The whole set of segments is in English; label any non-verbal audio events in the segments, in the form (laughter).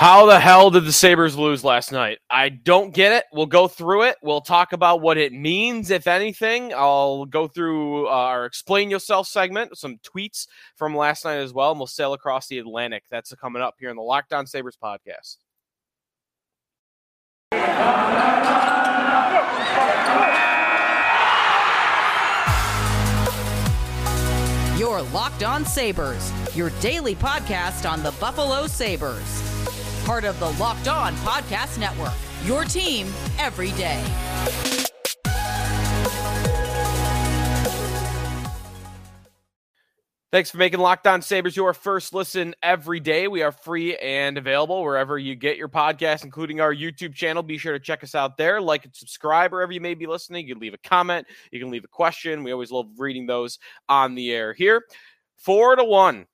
How the hell did the Sabres lose last night? I don't get it. We'll go through it. We'll talk about what it means, if anything. I'll go through uh, our Explain Yourself segment, some tweets from last night as well, and we'll sail across the Atlantic. That's coming up here in the Locked On Sabres podcast. Your Locked On Sabres, your daily podcast on the Buffalo Sabres part of the Locked On Podcast Network. Your team every day. Thanks for making Locked On Sabres your first listen every day. We are free and available wherever you get your podcast, including our YouTube channel. Be sure to check us out there. Like and subscribe wherever you may be listening. You can leave a comment, you can leave a question. We always love reading those on the air here. Four to one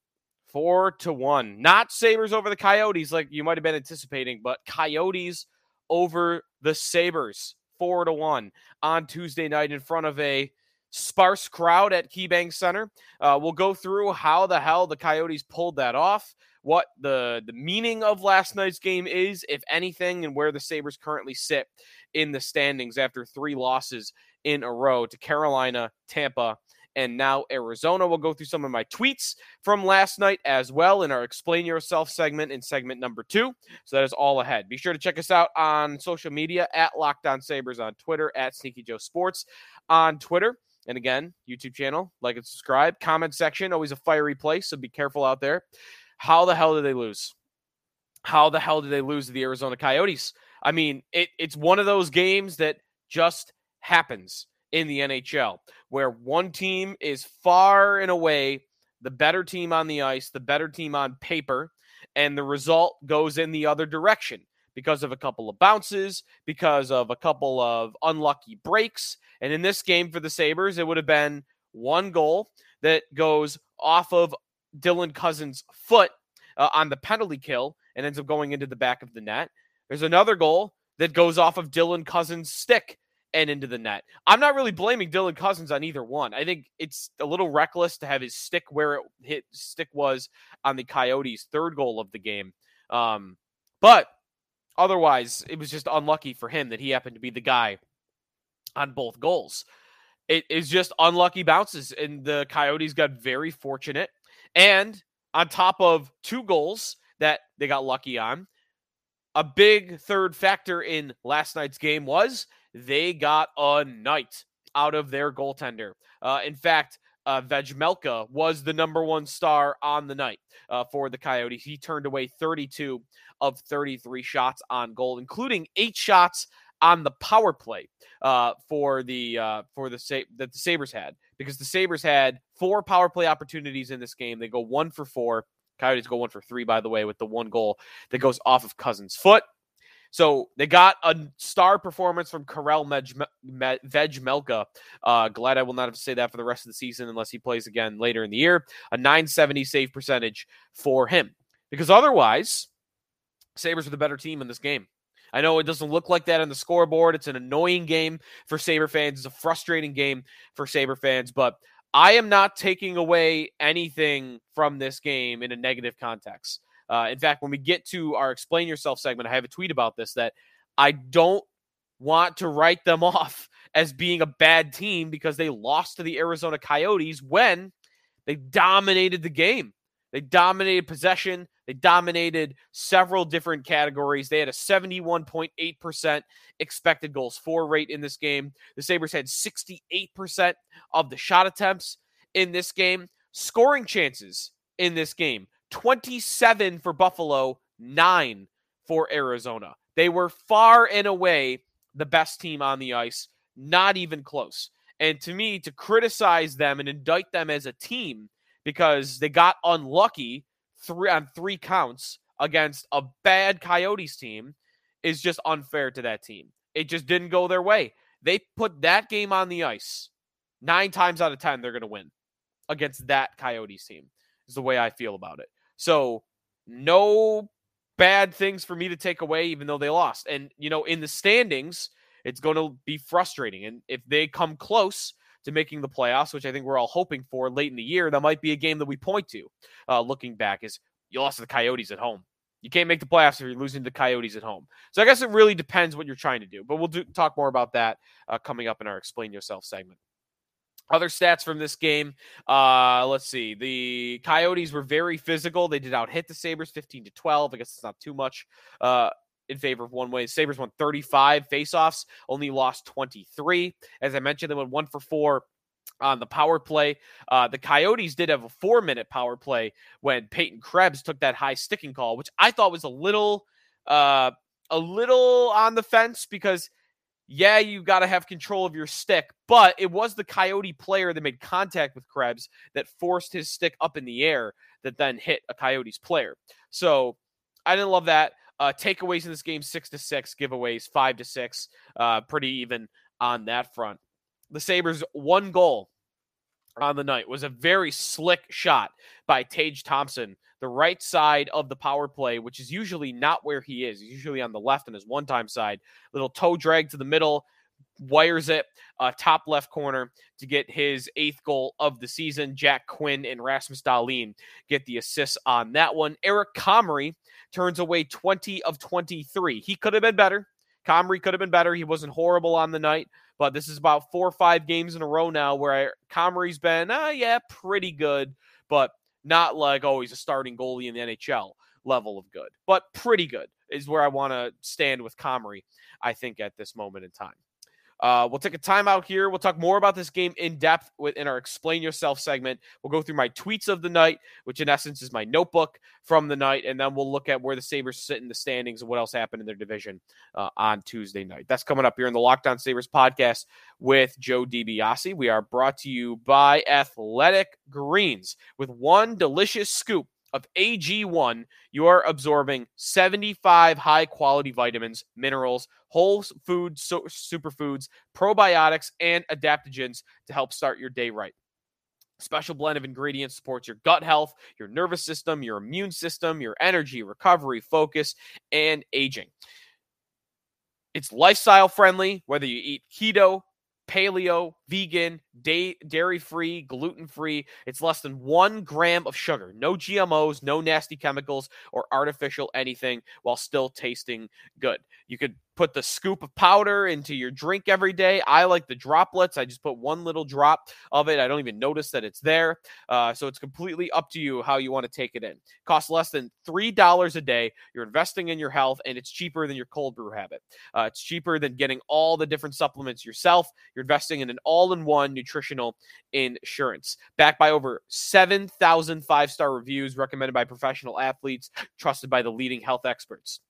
Four to one. Not Sabres over the Coyotes like you might have been anticipating, but Coyotes over the Sabres. Four to one on Tuesday night in front of a sparse crowd at KeyBank Center. Uh, we'll go through how the hell the Coyotes pulled that off, what the, the meaning of last night's game is, if anything, and where the Sabres currently sit in the standings after three losses in a row to Carolina, Tampa, and now Arizona. We'll go through some of my tweets from last night as well in our Explain Yourself segment in segment number two. So that is all ahead. Be sure to check us out on social media at Locked On Sabres on Twitter, at Sneaky Joe Sports on Twitter. And again, YouTube channel, like and subscribe. Comment section, always a fiery place, so be careful out there. How the hell did they lose? How the hell did they lose to the Arizona Coyotes? I mean, it, it's one of those games that just happens in the NHL, where one team is far and away the better team on the ice, the better team on paper, and the result goes in the other direction because of a couple of bounces, because of a couple of unlucky breaks. And in this game for the Sabres, it would have been one goal that goes off of Dylan Cozens' foot uh, on the penalty kill and ends up going into the back of the net. There's another goal that goes off of Dylan Cozens' stick and into the net. I'm not really blaming Dylan Cozens on either one. I think it's a little reckless to have his stick where it hit stick was on the Coyotes' third goal of the game. Um, but otherwise, it was just unlucky for him that he happened to be the guy on both goals. It is just unlucky bounces, and the Coyotes got very fortunate. And on top of two goals that they got lucky on, a big third factor in last night's game was they got a night out of their goaltender. Uh, in fact, uh, was the number one star on the night uh, for the Coyotes. He turned away 32 of 33 shots on goal, including eight shots on the power play uh, for the uh, for the Sa- that the Sabres had because the Sabres had four power play opportunities in this game. They go one for four. Coyotes go one for three, by the way, with the one goal that goes off of Cozens' foot. So they got a star performance from Karel Vejmelka. Uh, glad I will not have to say that for the rest of the season unless he plays again later in the year. A 970 save percentage for him. Because otherwise, Sabres were the better team in this game. I know it doesn't look like that on the scoreboard. It's an annoying game for Sabre fans. It's a frustrating game for Sabre fans, but I am not taking away anything from this game in a negative context. Uh, in fact, when we get to our explain yourself segment, I have a tweet about this that I don't want to write them (laughs) off as being a bad team because they lost to the Arizona Coyotes when they dominated the game. They dominated possession. They dominated several different categories. They had a 71.8% expected goals for rate in this game. The Sabres had 68% of the shot attempts in this game. Scoring chances in this game 27 for Buffalo, 9 for Arizona. They were far and away the best team on the ice, not even close. And to me, to criticize them and indict them as a team because they got unlucky three on three counts against a bad Coyotes team is just unfair to that team. It just didn't go their way. They put that game on the ice. Nine times out of 10, they're going to win against that Coyotes team, is the way I feel about it. So, no bad things for me to take away, even though they lost. And, you know, in the standings, it's going to be frustrating. And if they come close to making the playoffs, which I think we're all hoping for late in the year, that might be a game that we point to uh, looking back is you lost to the Coyotes at home. You can't make the playoffs if you're losing to the Coyotes at home. So I guess it really depends what you're trying to do. But we'll do, talk more about that uh, coming up in our Explain Yourself segment. Other stats from this game. Uh, let's see. The Coyotes were very physical. They did out hit the Sabres 15 to 12. I guess it's not too much. Uh, in favor of one way. Sabres won 35 faceoffs, only lost 23. As I mentioned, they went one for four on the power play. Uh, the Coyotes did have a four minute power play when Peyton Krebs took that high sticking call, which I thought was a little, uh, a little on the fence because yeah, you've got to have control of your stick, but it was the Coyote player that made contact with Krebs that forced his stick up in the air that then hit a Coyotes player. So I didn't love that. Uh, takeaways in this game six to six, giveaways five to six, uh, pretty even on that front. The Sabres one goal on the night was a very slick shot by Tage Thompson the right side of the power play, which is usually not where he is. He's usually on the left on his one time side. Little toe drag to the middle, wires it uh, top left corner to get his eighth goal of the season. Jack Quinn and Rasmus Dahlin get the assists on that one. Eric Comrie turns away 20 of 23. He could have been better. Comrie could have been better. He wasn't horrible on the night, but this is about four or five games in a row now where Comrie's been, uh, yeah, pretty good, but not like, oh, he's a starting goalie in the NHL level of good, but pretty good is where I want to stand with Comrie, I think, at this moment in time. Uh, we'll take a timeout here. We'll talk more about this game in depth within our Explain Yourself segment. We'll go through my tweets of the night, which in essence is my notebook from the night, and then we'll look at where the Sabres sit in the standings and what else happened in their division uh, on Tuesday night. That's coming up here in the Locked On Sabres podcast with Joe DiBiase. We are brought to you by Athletic Greens with one delicious scoop of AG1, you are absorbing 75 high quality vitamins, minerals, whole food so- superfoods, probiotics, and adaptogens to help start your day right. Special blend of ingredients supports your gut health, your nervous system, your immune system, your energy, recovery, focus, and aging. It's lifestyle friendly, whether you eat keto, paleo, vegan, dairy free, gluten free. It's less than one gram of sugar, no GMOs, no nasty chemicals or artificial anything while still tasting good. You could put the scoop of powder into your drink every day. I like the droplets. I just put one little drop of it. I don't even notice that it's there. Uh, so it's completely up to you how you want to take it in. Costs less than $3 a day. You're investing in your health, and it's cheaper than your cold brew habit. Uh, it's cheaper than getting all the different supplements yourself. You're investing in an all in one nutritional insurance. Backed by over 7,000 five star reviews recommended by professional athletes, trusted by the leading health experts.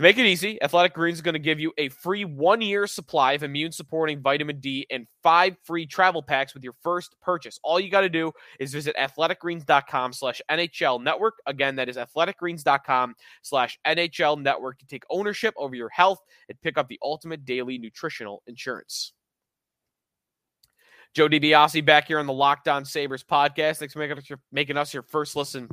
To make it easy, Athletic Greens is going to give you a free one year supply of immune supporting vitamin D and five free travel packs with your first purchase. All you got to do is visit athleticgreens.com slash NHL network. Again, that is athleticgreens.com slash NHL network to take ownership over your health and pick up the ultimate daily nutritional insurance. Joe DiBiase back here on the Locked On Sabres podcast. Thanks for making us, your, making us your first listen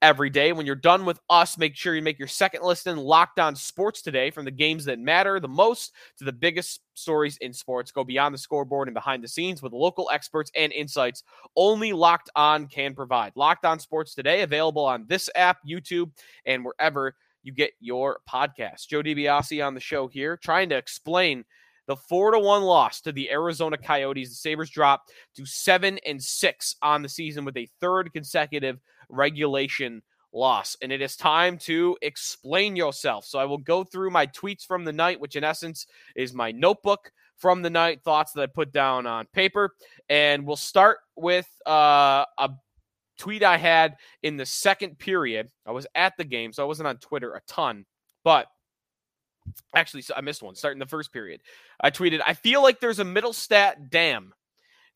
every day. When you're done with us, make sure you make your second listen Locked On Sports today from the games that matter the most to the biggest stories in sports. Go beyond the scoreboard and behind the scenes with local experts and insights only Locked On can provide. Locked On Sports today, available on this app, YouTube, and wherever you get your podcast. Joe DiBiase on the show here, trying to explain – the four to one loss to the Arizona Coyotes. The Sabres dropped to seven and six on the season with a third consecutive regulation loss. And it is time to explain yourself. So I will go through my tweets from the night, which in essence is my notebook from the night, thoughts that I put down on paper. And we'll start with uh, a tweet I had in the second period. I was at the game, so I wasn't on Twitter a ton, but Actually, I missed one. Starting the first period, I tweeted, "I feel like there's a Mittelstadt dam.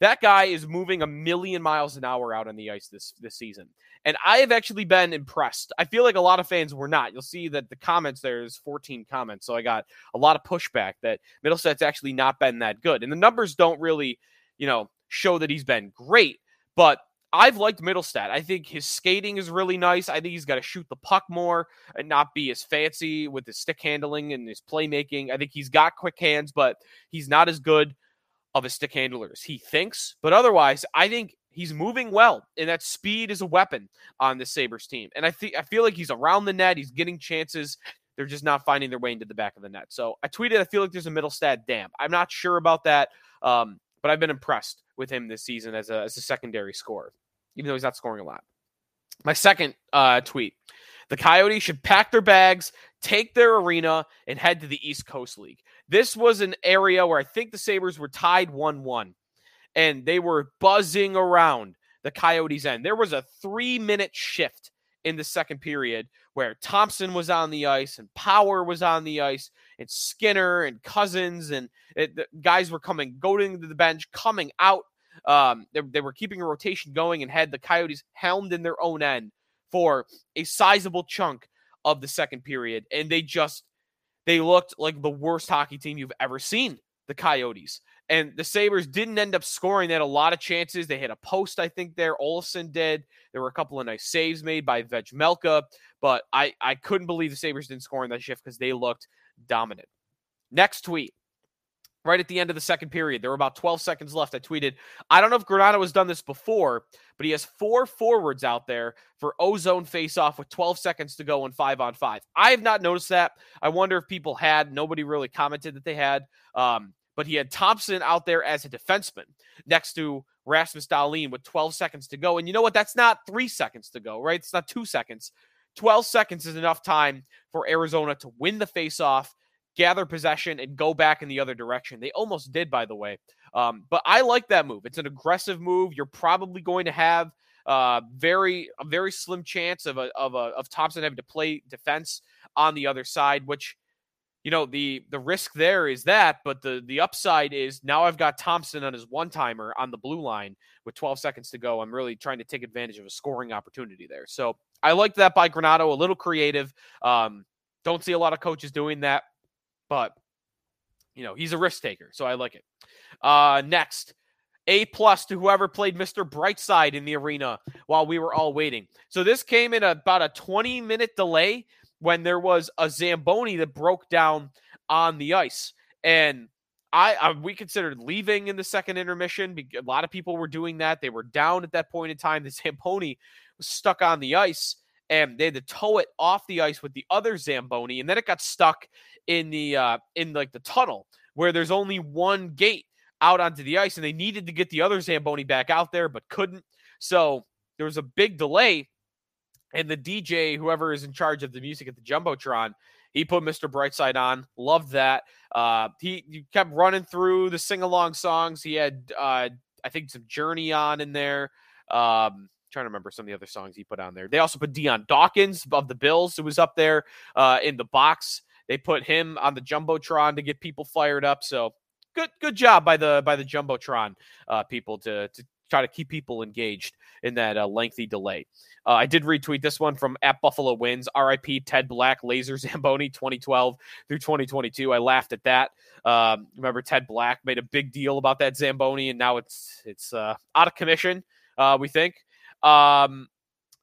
That guy is moving a million miles an hour out on the ice this this season, and I have actually been impressed. I feel like a lot of fans were not. You'll see that the comments there is 14 comments, so I got a lot of pushback that Mittelstadt's actually not been that good, and the numbers don't really, you know, show that he's been great, but I've liked Mittelstadt. I think his skating is really nice. I think he's got to shoot the puck more and not be as fancy with his stick handling and his playmaking. I think he's got quick hands, but he's not as good of a stick handler as he thinks. But otherwise, I think he's moving well, and that speed is a weapon on the Sabres team. And I think I feel like he's around the net, he's getting chances. They're just not finding their way into the back of the net. So I tweeted, I feel like there's a Mittelstadt dam. I'm not sure about that, um, but I've been impressed with him this season as a, as a secondary scorer, even though he's not scoring a lot. My second uh, tweet the Coyotes should pack their bags, take their arena, and head to the East Coast League. This was an area where I think the Sabres were tied 1 1, and they were buzzing around the Coyotes' end. There was a three minute shift in the second period where Thompson was on the ice and Power was on the ice and Skinner and Cozens and it, the guys were coming, going to the bench, coming out. Um, they, they were keeping a rotation going and had the Coyotes helmed in their own end for a sizable chunk of the second period. And they just, they looked like the worst hockey team you've ever seen, the Coyotes. And the Sabres didn't end up scoring. They had a lot of chances. They hit a post, I think, there. Olsen did. There were a couple of nice saves made by Vejmelka, but I, I couldn't believe the Sabres didn't score in that shift because they looked dominant. Next tweet. Right at the end of the second period, there were about 12 seconds left. I tweeted, I don't know if Granato has done this before, but he has four forwards out there for ozone face off with 12 seconds to go and five on five. I have not noticed that. I wonder if people had. Nobody really commented that they had. Um, but he had Thompson out there as a defenseman next to Rasmus Dahlin with 12 seconds to go. And you know what? That's not three seconds to go, right? It's not two seconds. 12 seconds is enough time for Arizona to win the faceoff, gather possession, and go back in the other direction. They almost did, by the way. Um, but I like that move. It's an aggressive move. You're probably going to have uh, very a very slim chance of a, of a of Thompson having to play defense on the other side, which you know the the risk there is that but the the upside is now i've got thompson on his one timer on the blue line with 12 seconds to go i'm really trying to take advantage of a scoring opportunity there so i liked that by granato a little creative um don't see a lot of coaches doing that but you know he's a risk taker so i like it uh next a plus to whoever played Mr. Brightside in the arena while we were all waiting. So this came in about a 20 minute delay when there was a Zamboni that broke down on the ice. And I, I, we considered leaving in the second intermission. A lot of people were doing that. They were down at that point in time. The Zamboni stuck on the ice, and they had to tow it off the ice with the other Zamboni, and then it got stuck in the uh, in like the tunnel where there's only one gate out onto the ice, and they needed to get the other Zamboni back out there, but couldn't. So there was a big delay and the DJ, whoever is in charge of the music at the Jumbotron, he put Mr. Brightside on. Loved that. Uh, he, he kept running through the sing along songs. He had, uh, I think, some Journey on in there. Um, trying to remember some of the other songs he put on there. They also put Dion Dawkins of the Bills, who was up there uh, in the box. They put him on the jumbotron to get people fired up. So good, good job by the by the jumbotron uh, people to to try to keep people engaged in that uh, lengthy delay. Uh, I did retweet this one from at Buffalo Wins. RIP Ted Black Laser (laughs) Zamboni 2012 through 2022. I laughed at that. Um, remember Ted Black made a big deal about that Zamboni, and now it's it's uh, out of commission. Uh, we think. Um,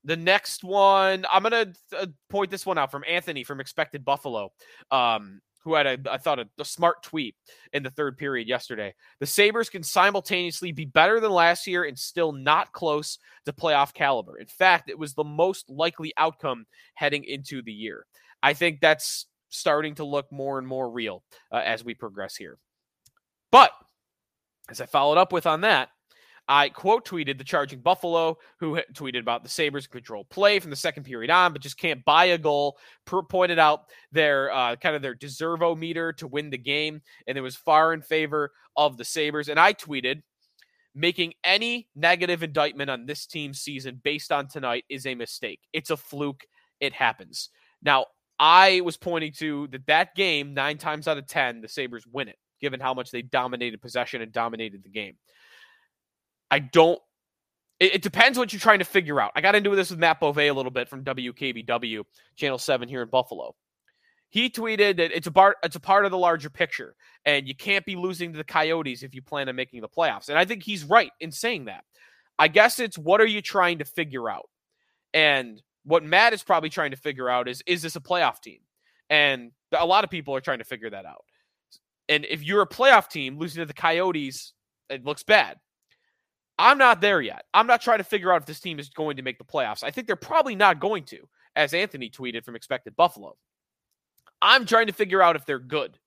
the next one, I'm gonna uh, point this one out from Anthony from Expected Buffalo. Um, who had a, I thought, a, a, smart tweet in the third period yesterday. The Sabres can simultaneously be better than last year and still not close to playoff caliber. In fact, it was the most likely outcome heading into the year. I think that's starting to look more and more real uh, as we progress here. But as I followed up with on that, I quote tweeted the charging Buffalo, who tweeted about the Sabres control play from the second period on, but just can't buy a goal. Per- pointed out their uh, kind of their deservo meter to win the game, and it was far in favor of the Sabres. And I tweeted, making any negative indictment on this team's season based on tonight is a mistake. It's a fluke. It happens. Now, I was pointing to that that game, nine times out of 10, the Sabres win it, given how much they dominated possession and dominated the game. I don't. It, it, depends what you're trying to figure out. I got into this with Matt Bove a little bit from WKBW Channel Seven here in Buffalo. He tweeted that it's a part it's a part of the larger picture, and you can't be losing to the Coyotes if you plan on making the playoffs. And I think he's right in saying that. I guess it's what are you trying to figure out? And what Matt is probably trying to figure out is is this a playoff team? And a lot of people are trying to figure that out. And if you're a playoff team losing to the Coyotes, it looks bad. I'm not there yet. I'm not trying to figure out if this team is going to make the playoffs. I think they're probably not going to, as Anthony tweeted from Expected Buffalo. I'm trying to figure out if they're good.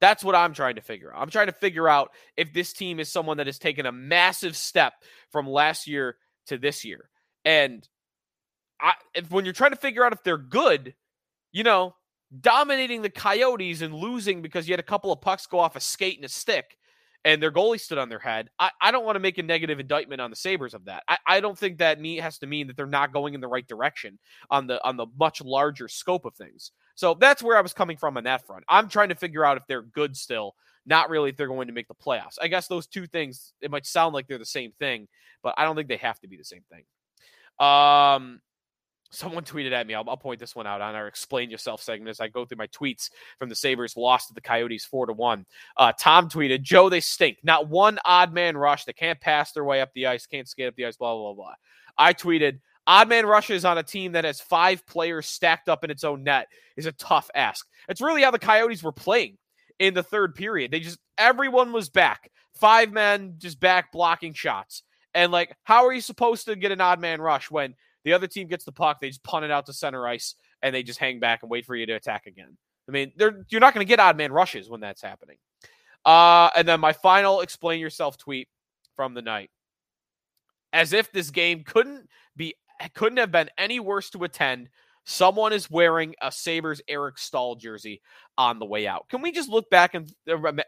That's what I'm trying to figure out. I'm trying to figure out if this team is someone that has taken a massive step from last year to this year. And I, if, when you're trying to figure out if they're good, you know, dominating the Coyotes and losing because you had a couple of pucks go off a skate and a stick and their goalie stood on their head. I, I don't want to make a negative indictment on the Sabres of that. I, I don't think that me has to mean that they're not going in the right direction on the on the much larger scope of things. So that's where I was coming from on that front. I'm trying to figure out if they're good still, not really if they're going to make the playoffs. I guess those two things, it might sound like they're the same thing, but I don't think they have to be the same thing. Um, Someone tweeted at me. I'll, I'll, point this one out on our "Explain Yourself" segment as I go through my tweets from the Sabres lost to the Coyotes four to one. Uh, Tom tweeted, "Joe, they stink. Not one odd man rush. They can't pass their way up the ice. Can't skate up the ice. Blah blah blah." I tweeted, "Odd man rushes on a team that has five players stacked up in its own net is a tough ask." It's really how the Coyotes were playing in the third period. They just everyone was back, five men just back blocking shots. And like, how are you supposed to get an odd man rush when the other team gets the puck, they just punt it out to center ice, and they just hang back and wait for you to attack again. I mean, you're not going to get odd man rushes when that's happening. Uh, and then my final explain yourself tweet from the night. As if this game couldn't be couldn't have been any worse to attend. Someone is wearing a Sabres Eric Staal jersey on the way out. Can we just look back and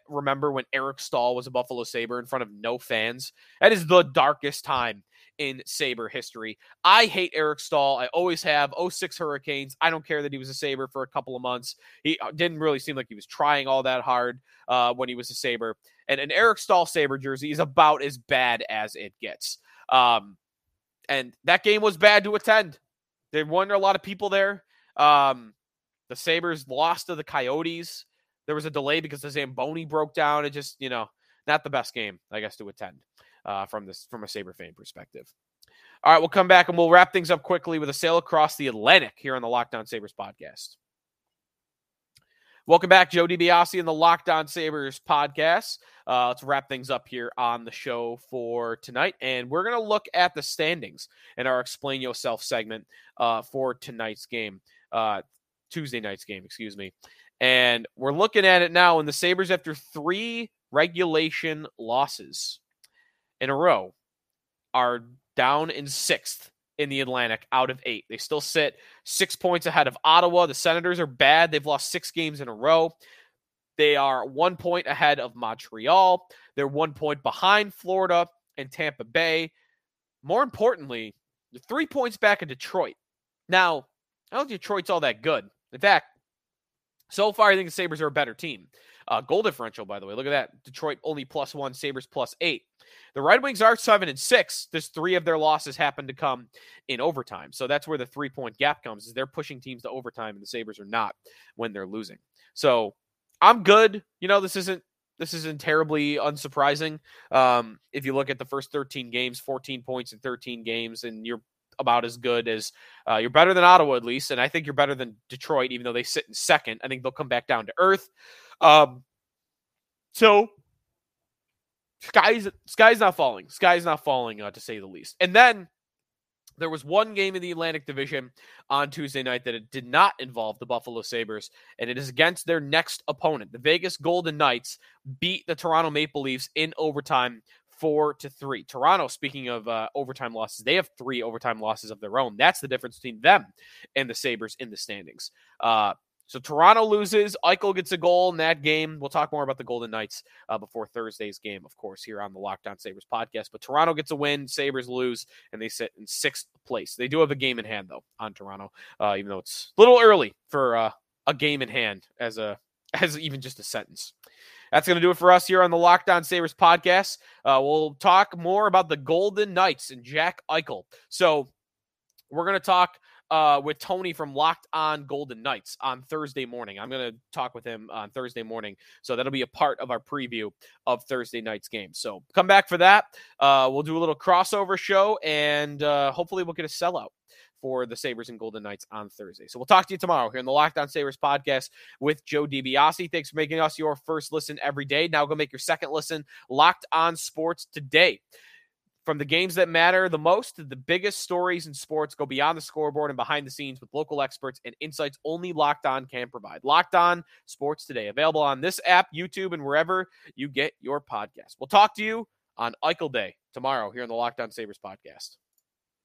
remember when Eric Staal was a Buffalo Sabre in front of no fans? That is the darkest time in Sabre history. I hate Eric Staal. I always have. 06 Hurricanes. I don't care that he was a Sabre for a couple of months. He uh, didn't really seem like he was trying all that hard uh, when he was a Sabre. And an Eric Staal Sabre jersey is about as bad as it gets. Um, and that game was bad to attend. There weren't a lot of people there. Um, the Sabres lost to the Coyotes. There was a delay because the Zamboni broke down. It just, you know, not the best game, I guess, to attend uh, from this from a Sabre fan perspective. All right, we'll come back and we'll wrap things up quickly with a sail across the Atlantic here on the Locked On Sabres podcast. Welcome back, Joe DiBiase and the Locked On Sabres podcast. Uh, let's wrap things up here on the show for tonight. And we're going to look at the standings in our Explain Yourself segment uh, for tonight's game, uh, Tuesday night's game, excuse me. And we're looking at it now, and the Sabres, after three regulation losses, in a row are down in sixth in the Atlantic out of eight. They still sit six points ahead of Ottawa. The Senators are bad. They've lost six games in a row. They are one point ahead of Montreal. They're one point behind Florida and Tampa Bay. More importantly, three points back in Detroit. Now, I don't think Detroit's all that good. In fact, so far, I think the Sabres are a better team. Uh, goal differential, by the way, look at that. Detroit only plus one, Sabres plus eight. The Red Wings are seven and six. Just three of their losses happen to come in overtime. So that's where the three point gap comes. Is they're pushing teams to overtime, and the Sabres are not when they're losing. So I'm good. You know, this isn't this isn't terribly unsurprising. Um, if you look at the first 13 games, 14 points in 13 games, and you're about as good as uh, you're better than Ottawa at least, and I think you're better than Detroit, even though they sit in second. I think they'll come back down to earth. Um, so sky's sky's not falling. Sky's not falling, uh, to say the least. And then there was one game in the Atlantic Division on Tuesday night that it did not involve the Buffalo Sabres, and it is against their next opponent. The Vegas Golden Knights beat the Toronto Maple Leafs in overtime four to three. Toronto, speaking of uh, overtime losses, they have three overtime losses of their own. That's the difference between them and the Sabres in the standings. Uh, so Toronto loses. Eichel gets a goal in that game. We'll talk more about the Golden Knights uh, before Thursday's game, of course, here on the Locked On Sabres podcast. But Toronto gets a win. Sabres lose, and they sit in sixth place. They do have a game in hand, though, on Toronto, uh, even though it's a little early for uh, a game in hand as a (laughs) as even just a sentence. That's going to do it for us here on the Locked On Sabres podcast. Uh, we'll talk more about the Golden Knights and Jack Eichel. So we're going to talk uh, with Tony from Locked On Golden Knights on Thursday morning. I'm going to talk with him on Thursday morning. So that'll be a part of our preview of Thursday night's game. So come back for that. Uh, we'll do a little crossover show and uh, hopefully we'll get a sellout for the Sabres and Golden Knights on Thursday. So we'll talk to you tomorrow here in the Locked On Sabres podcast with Joe DiBiase. Thanks for making us your first listen every day. Now go make your second listen Locked On Sports today. From the games that matter the most to the biggest stories in sports, go beyond the scoreboard and behind the scenes with local experts and insights only Locked On can provide. Locked On Sports Today, available on this app, YouTube, and wherever you get your podcast. We'll talk to you on Eichel Day tomorrow here on the Locked On Sabres podcast.